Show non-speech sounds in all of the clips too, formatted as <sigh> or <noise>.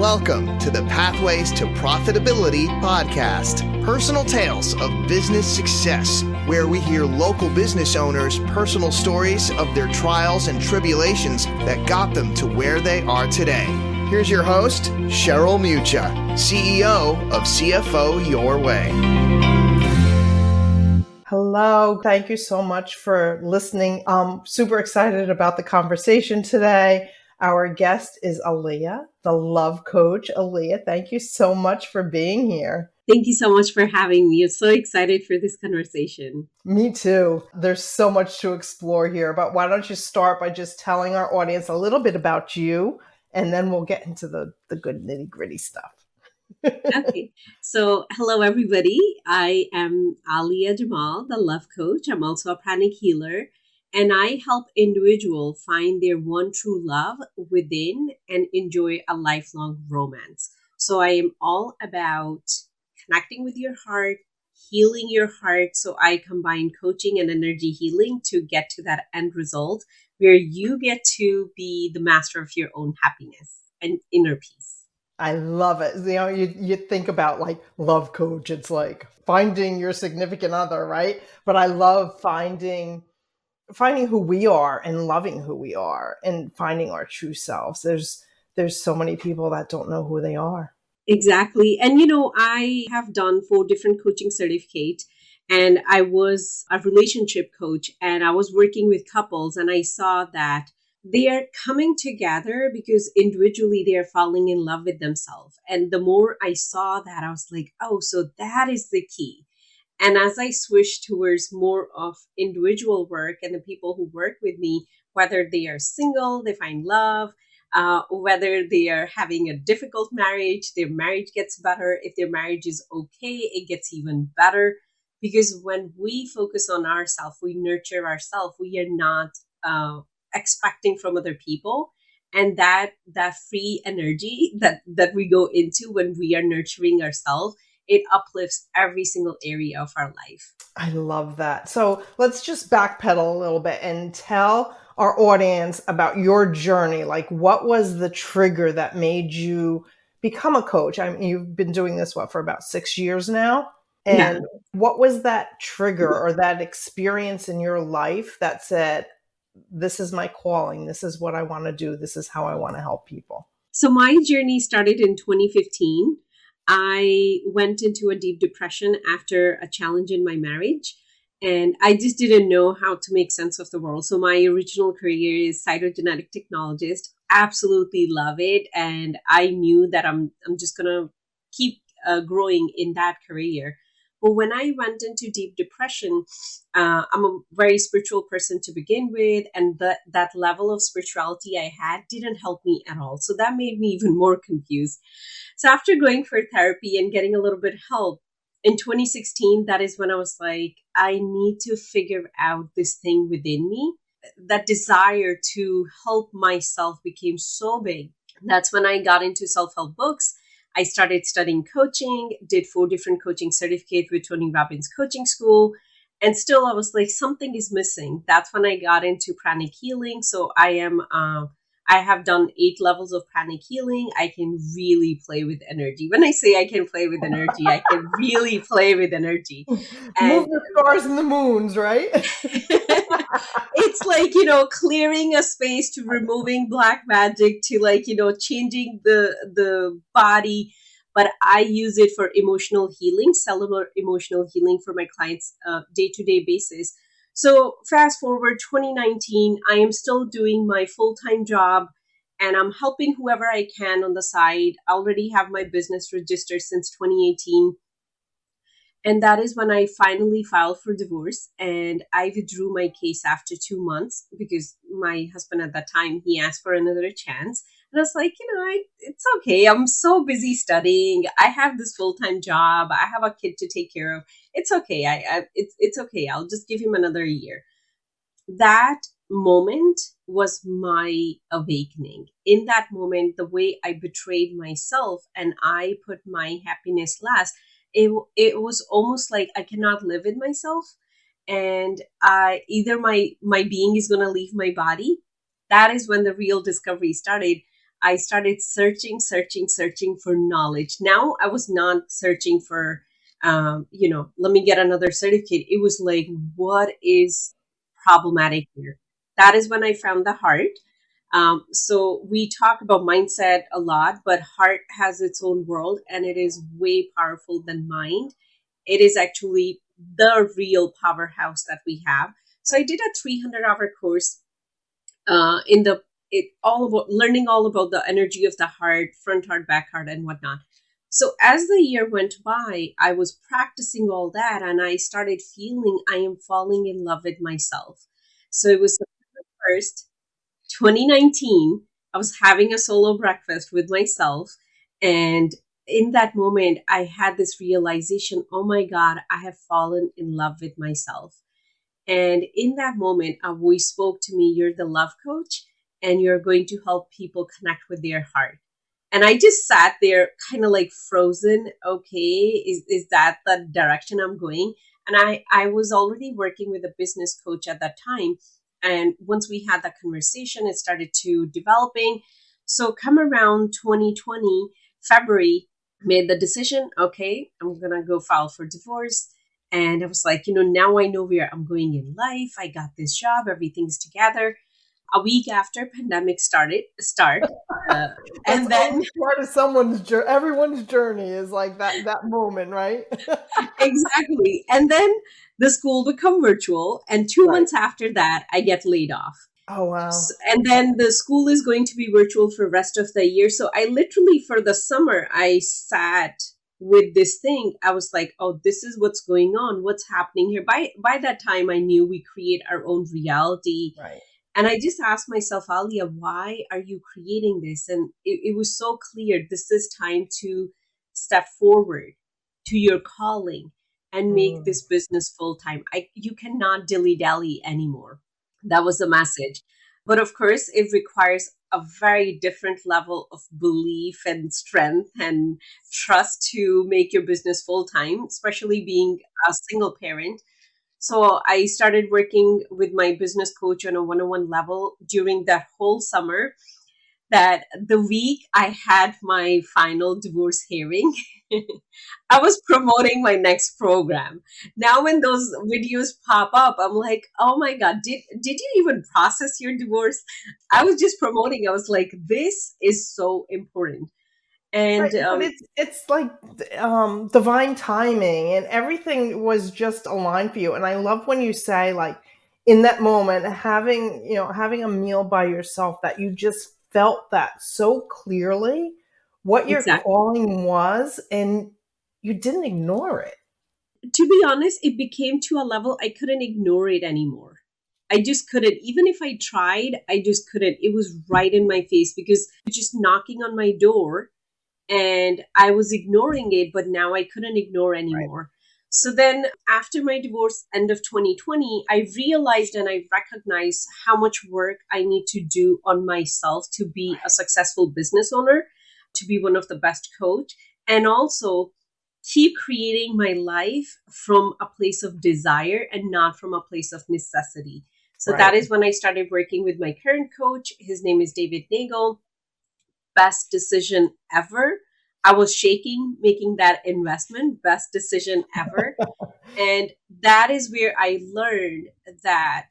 Welcome to the Pathways to Profitability podcast, personal tales of business success, where we hear local business owners' personal stories of their trials and tribulations that got them to where they are today. Here's your host, Cheryl Mucha, CEO of CFO Your Way. Hello. Thank you so much for listening. I'm super excited about the conversation today. Our guest is Alia, the love coach. Alia, thank you so much for being here. Thank you so much for having me. I'm so excited for this conversation. Me too. There's so much to explore here, but why don't you start by just telling our audience a little bit about you, and then we'll get into the, the good nitty gritty stuff. <laughs> okay. So, hello, everybody. I am Alia Jamal, the love coach. I'm also a pranic healer and I help individuals find their one true love within and enjoy a lifelong romance. So I am all about connecting with your heart, healing your heart. So I combine coaching and energy healing to get to that end result where you get to be the master of your own happiness and inner peace. I love it. You know, you, you think about like love coach, it's like finding your significant other, right? But I love finding finding who we are and loving who we are and finding our true selves. There's there's so many people that don't know who they are. Exactly. And you know, I have done four different coaching certificate and I was a relationship coach and I was working with couples and I saw that they are coming together because individually they are falling in love with themselves. And the more I saw that, I was like, oh, so that is the key and as I switch towards more of individual work and the people who work with me, whether they are single, they find love, uh, whether they are having a difficult marriage, their marriage gets better. If their marriage is okay, it gets even better. Because when we focus on ourselves, we nurture ourselves, we are not uh, expecting from other people. And that that free energy that that we go into when we are nurturing ourselves it uplifts every single area of our life. I love that. So let's just backpedal a little bit and tell our audience about your journey. Like, what was the trigger that made you become a coach? I mean, you've been doing this, what, for about six years now? And yeah. what was that trigger mm-hmm. or that experience in your life that said, this is my calling, this is what I want to do, this is how I want to help people? So, my journey started in 2015. I went into a deep depression after a challenge in my marriage. And I just didn't know how to make sense of the world. So, my original career is cytogenetic technologist. Absolutely love it. And I knew that I'm, I'm just to keep uh, growing in that career. But when I went into deep depression, uh, I'm a very spiritual person to begin with, and that that level of spirituality I had didn't help me at all. So that made me even more confused. So after going for therapy and getting a little bit help in 2016, that is when I was like, I need to figure out this thing within me. That desire to help myself became so big. That's when I got into self help books. I started studying coaching, did four different coaching certificates with Tony Robbins Coaching School. And still, I was like, something is missing. That's when I got into pranic healing. So I am uh, I have done eight levels of pranic healing. I can really play with energy. When I say I can play with energy, I can <laughs> really play with energy. And Move the stars and the moons, right? <laughs> <laughs> it's like, you know, clearing a space to removing black magic to like, you know, changing the the body but I use it for emotional healing, cellular emotional healing for my clients day to day basis. So, fast forward 2019, I am still doing my full time job and I'm helping whoever I can on the side. I already have my business registered since 2018. And that is when I finally filed for divorce and I withdrew my case after two months because my husband at that time he asked for another chance. And I was like, you know, I, it's okay. I'm so busy studying. I have this full time job. I have a kid to take care of. It's okay. I, I it's it's okay. I'll just give him another year. That moment was my awakening. In that moment, the way I betrayed myself and I put my happiness last, it it was almost like I cannot live with myself, and I either my my being is gonna leave my body. That is when the real discovery started I started searching, searching, searching for knowledge. Now I was not searching for, um, you know, let me get another certificate. It was like, what is problematic here? That is when I found the heart. Um, so we talk about mindset a lot, but heart has its own world and it is way powerful than mind. It is actually the real powerhouse that we have. So I did a 300 hour course uh, in the it all about learning all about the energy of the heart, front heart, back heart, and whatnot. So as the year went by, I was practicing all that, and I started feeling I am falling in love with myself. So it was September first, 2019. I was having a solo breakfast with myself, and in that moment, I had this realization oh my God, I have fallen in love with myself. And in that moment, a voice spoke to me, You're the love coach and you're going to help people connect with their heart. And I just sat there kind of like frozen. Okay, is, is that the direction I'm going? And I, I was already working with a business coach at that time. And once we had that conversation, it started to developing. So come around 2020, February, made the decision, okay, I'm gonna go file for divorce. And I was like, you know, now I know where I'm going in life. I got this job, everything's together a week after pandemic started start uh, <laughs> and then part of someone's journey everyone's journey is like that that moment right? <laughs> Exactly. And then the school become virtual and two right. months after that i get laid off. Oh wow. So, and then the school is going to be virtual for rest of the year. So i literally for the summer i sat with this thing. I was like oh this is what's going on. What's happening here? By by that time i knew we create our own reality. Right and I just asked myself, Alia, why are you creating this? And it, it was so clear this is time to step forward to your calling and make mm. this business full time. I you cannot dilly dally anymore. That was the message. But of course, it requires a very different level of belief and strength and trust to make your business full time, especially being a single parent. So I started working with my business coach on a one on one level during that whole summer. That the week I had my final divorce hearing, <laughs> I was promoting my next program. Now, when those videos pop up, I'm like, oh my God, did, did you even process your divorce? I was just promoting. I was like, this is so important and right, um, it's it's like um, divine timing and everything was just aligned for you and i love when you say like in that moment having you know having a meal by yourself that you just felt that so clearly what your exactly. calling was and you didn't ignore it to be honest it became to a level i couldn't ignore it anymore I just couldn't. Even if I tried, I just couldn't. It was right in my face because just knocking on my door and I was ignoring it, but now I couldn't ignore anymore. Right. So then, after my divorce, end of 2020, I realized and I recognized how much work I need to do on myself to be a successful business owner, to be one of the best coach, and also keep creating my life from a place of desire and not from a place of necessity. So right. that is when I started working with my current coach. His name is David Nagel best decision ever. I was shaking making that investment, best decision ever. <laughs> and that is where I learned that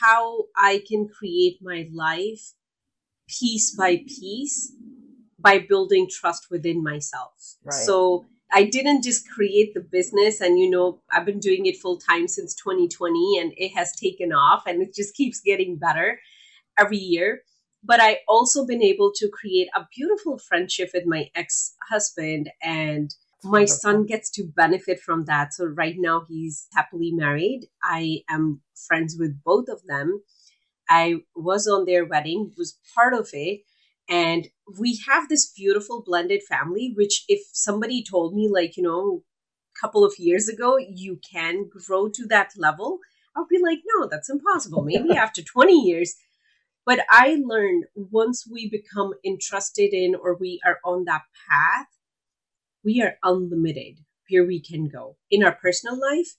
how I can create my life piece by piece by building trust within myself. Right. So I didn't just create the business and you know I've been doing it full time since 2020 and it has taken off and it just keeps getting better every year but I also been able to create a beautiful friendship with my ex husband and my son gets to benefit from that. So right now he's happily married. I am friends with both of them. I was on their wedding, was part of it. And we have this beautiful blended family, which if somebody told me like, you know, a couple of years ago, you can grow to that level, I'll be like, no, that's impossible. Maybe <laughs> after 20 years, but I learned once we become interested in or we are on that path, we are unlimited where we can go in our personal life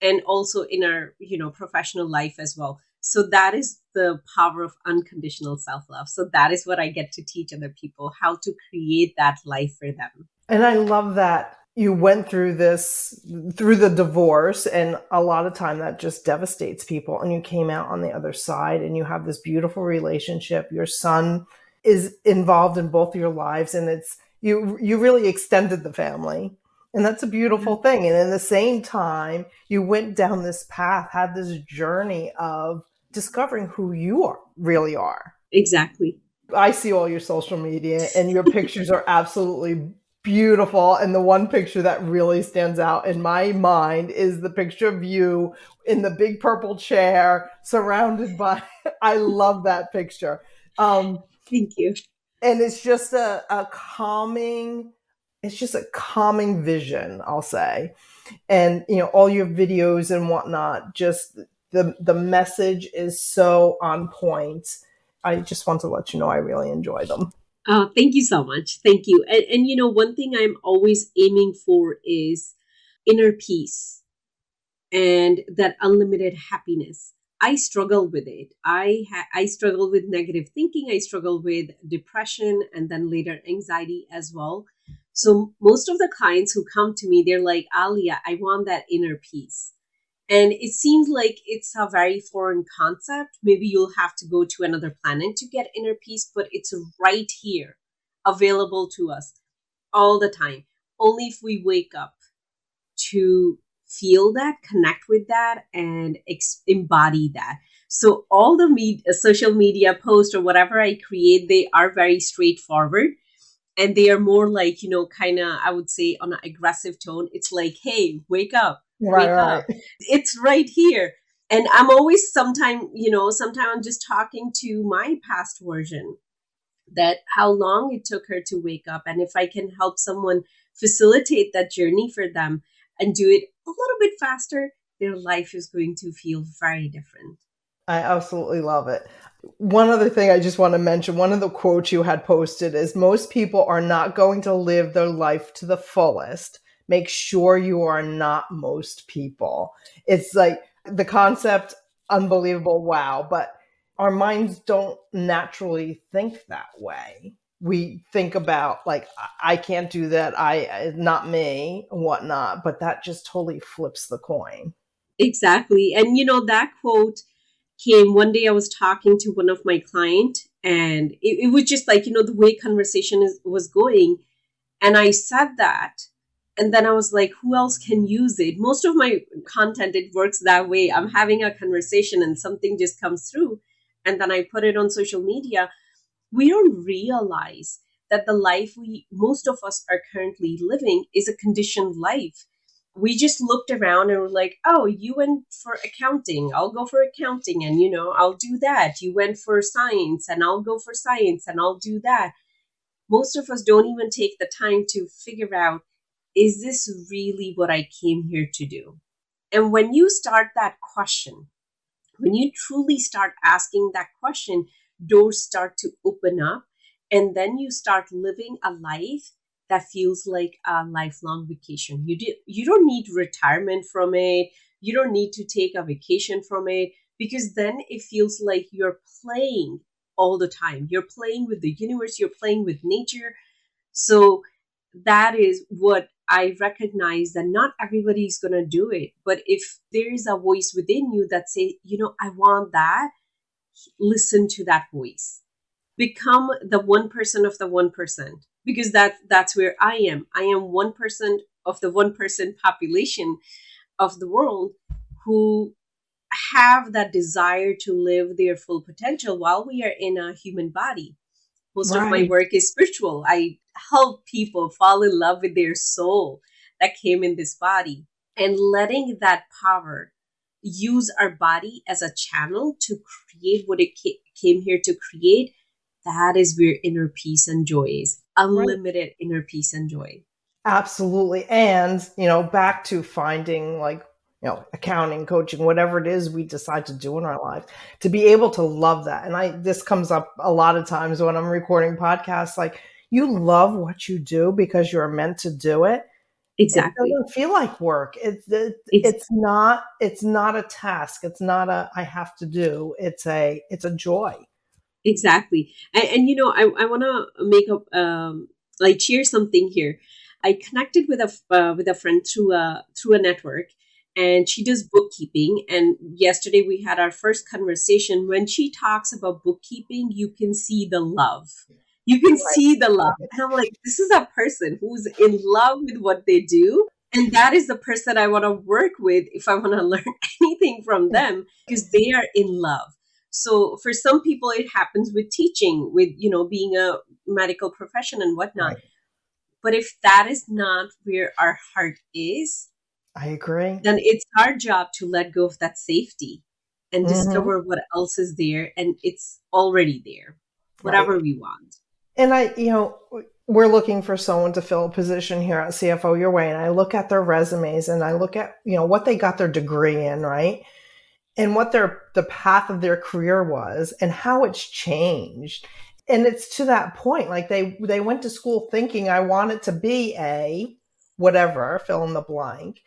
and also in our, you know, professional life as well. So that is the power of unconditional self love. So that is what I get to teach other people how to create that life for them. And I love that you went through this through the divorce and a lot of time that just devastates people and you came out on the other side and you have this beautiful relationship. Your son is involved in both your lives and it's you you really extended the family and that's a beautiful mm-hmm. thing. And in the same time you went down this path had this journey of discovering who you are really are. Exactly. I see all your social media and your pictures are absolutely beautiful. And the one picture that really stands out in my mind is the picture of you in the big purple chair surrounded by, <laughs> I love that picture. Um, Thank you. And it's just a, a calming, it's just a calming vision, I'll say. And, you know, all your videos and whatnot, just the, the message is so on point. I just want to let you know I really enjoy them. Uh, thank you so much. Thank you. And, and you know, one thing I'm always aiming for is inner peace and that unlimited happiness. I struggle with it. I ha- I struggle with negative thinking. I struggle with depression and then later anxiety as well. So most of the clients who come to me, they're like, Alia, I want that inner peace. And it seems like it's a very foreign concept. Maybe you'll have to go to another planet to get inner peace, but it's right here, available to us all the time. Only if we wake up to feel that, connect with that, and ex- embody that. So all the me- uh, social media posts or whatever I create, they are very straightforward and they are more like you know kind of i would say on an aggressive tone it's like hey wake up right, right. It's right here. And I'm always sometime, you know, sometime I'm just talking to my past version that how long it took her to wake up and if I can help someone facilitate that journey for them and do it a little bit faster, their life is going to feel very different. I absolutely love it. One other thing I just want to mention one of the quotes you had posted is most people are not going to live their life to the fullest make sure you are not most people. It's like the concept, unbelievable, wow, but our minds don't naturally think that way. We think about like I can't do that, I not me, whatnot, but that just totally flips the coin. Exactly. And you know, that quote came one day I was talking to one of my client and it, it was just like, you know, the way conversation is, was going. And I said that and then I was like, who else can use it? Most of my content, it works that way. I'm having a conversation and something just comes through, and then I put it on social media. We don't realize that the life we, most of us are currently living, is a conditioned life. We just looked around and were like, oh, you went for accounting. I'll go for accounting and, you know, I'll do that. You went for science and I'll go for science and I'll do that. Most of us don't even take the time to figure out is this really what I came here to do? And when you start that question, when you truly start asking that question, doors start to open up. And then you start living a life that feels like a lifelong vacation. You, do, you don't need retirement from it. You don't need to take a vacation from it because then it feels like you're playing all the time. You're playing with the universe, you're playing with nature. So that is what I recognize that not everybody is going to do it. But if there is a voice within you that say, you know, I want that, listen to that voice. Become the one person of the one percent because that that's where I am. I am one percent of the one percent population of the world who have that desire to live their full potential while we are in a human body. Most right. of my work is spiritual. I help people fall in love with their soul that came in this body and letting that power use our body as a channel to create what it came here to create that is where inner peace and joy is. Unlimited right. inner peace and joy. Absolutely. And you know back to finding like you know accounting coaching whatever it is we decide to do in our life to be able to love that. And i this comes up a lot of times when i'm recording podcasts like you love what you do because you're meant to do it Exactly. It doesn't feel like work. It's it, it's not it's not a task. It's not a I have to do. It's a it's a joy. Exactly. And, and you know, I, I want to make up um like share something here. I connected with a uh, with a friend through a through a network and she does bookkeeping and yesterday we had our first conversation when she talks about bookkeeping you can see the love you can right. see the love and i'm like this is a person who's in love with what they do and that is the person i want to work with if i want to <laughs> learn anything from them because they are in love so for some people it happens with teaching with you know being a medical profession and whatnot right. but if that is not where our heart is I agree. Then it's our job to let go of that safety and mm-hmm. discover what else is there and it's already there, whatever right. we want. And I, you know, we're looking for someone to fill a position here at CFO Your Way. And I look at their resumes and I look at, you know, what they got their degree in, right? And what their the path of their career was and how it's changed. And it's to that point, like they they went to school thinking I wanted to be a whatever, fill in the blank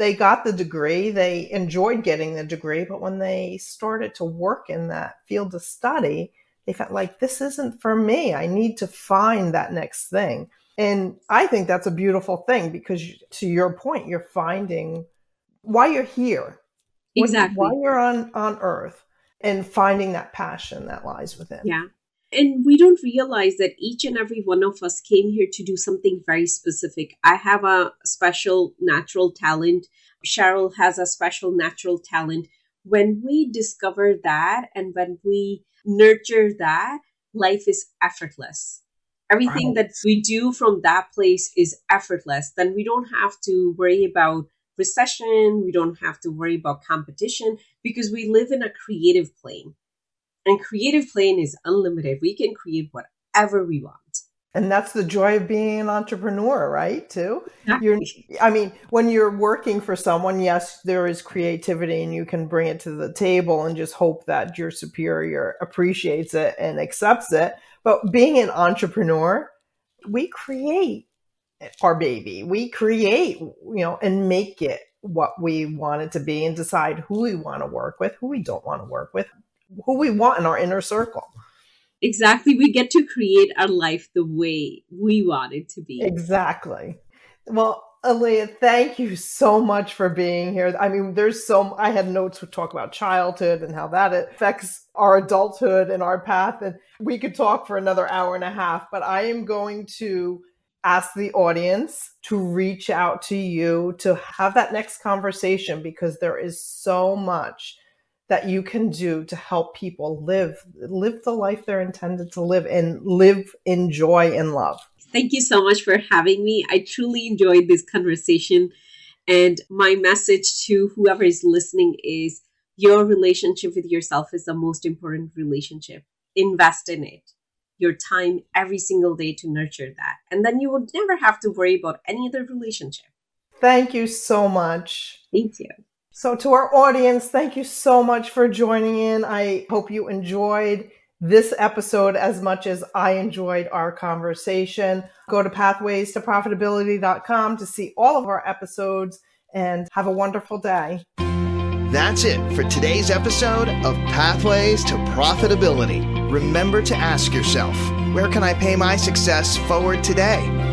they got the degree, they enjoyed getting the degree, but when they started to work in that field of study, they felt like this isn't for me. I need to find that next thing. And I think that's a beautiful thing because to your point, you're finding why you're here. Exactly. Why you're on, on earth and finding that passion that lies within. Yeah. And we don't realize that each and every one of us came here to do something very specific. I have a special natural talent. Cheryl has a special natural talent. When we discover that and when we nurture that, life is effortless. Everything right. that we do from that place is effortless. Then we don't have to worry about recession. We don't have to worry about competition because we live in a creative plane and creative plane is unlimited. We can create whatever we want. And that's the joy of being an entrepreneur, right? Too. You're, I mean, when you're working for someone, yes, there is creativity and you can bring it to the table and just hope that your superior appreciates it and accepts it. But being an entrepreneur, we create our baby. We create, you know, and make it what we want it to be and decide who we want to work with, who we don't want to work with, who we want in our inner circle. Exactly. We get to create our life the way we want it to be. Exactly. Well, Alia, thank you so much for being here. I mean, there's so I had notes to talk about childhood and how that affects our adulthood and our path, and we could talk for another hour and a half. But I am going to ask the audience to reach out to you to have that next conversation because there is so much that you can do to help people live live the life they're intended to live and live in joy and love. Thank you so much for having me. I truly enjoyed this conversation and my message to whoever is listening is your relationship with yourself is the most important relationship. Invest in it. Your time every single day to nurture that. And then you will never have to worry about any other relationship. Thank you so much. Thank you. So, to our audience, thank you so much for joining in. I hope you enjoyed this episode as much as I enjoyed our conversation. Go to pathways to profitability.com to see all of our episodes and have a wonderful day. That's it for today's episode of Pathways to Profitability. Remember to ask yourself, where can I pay my success forward today?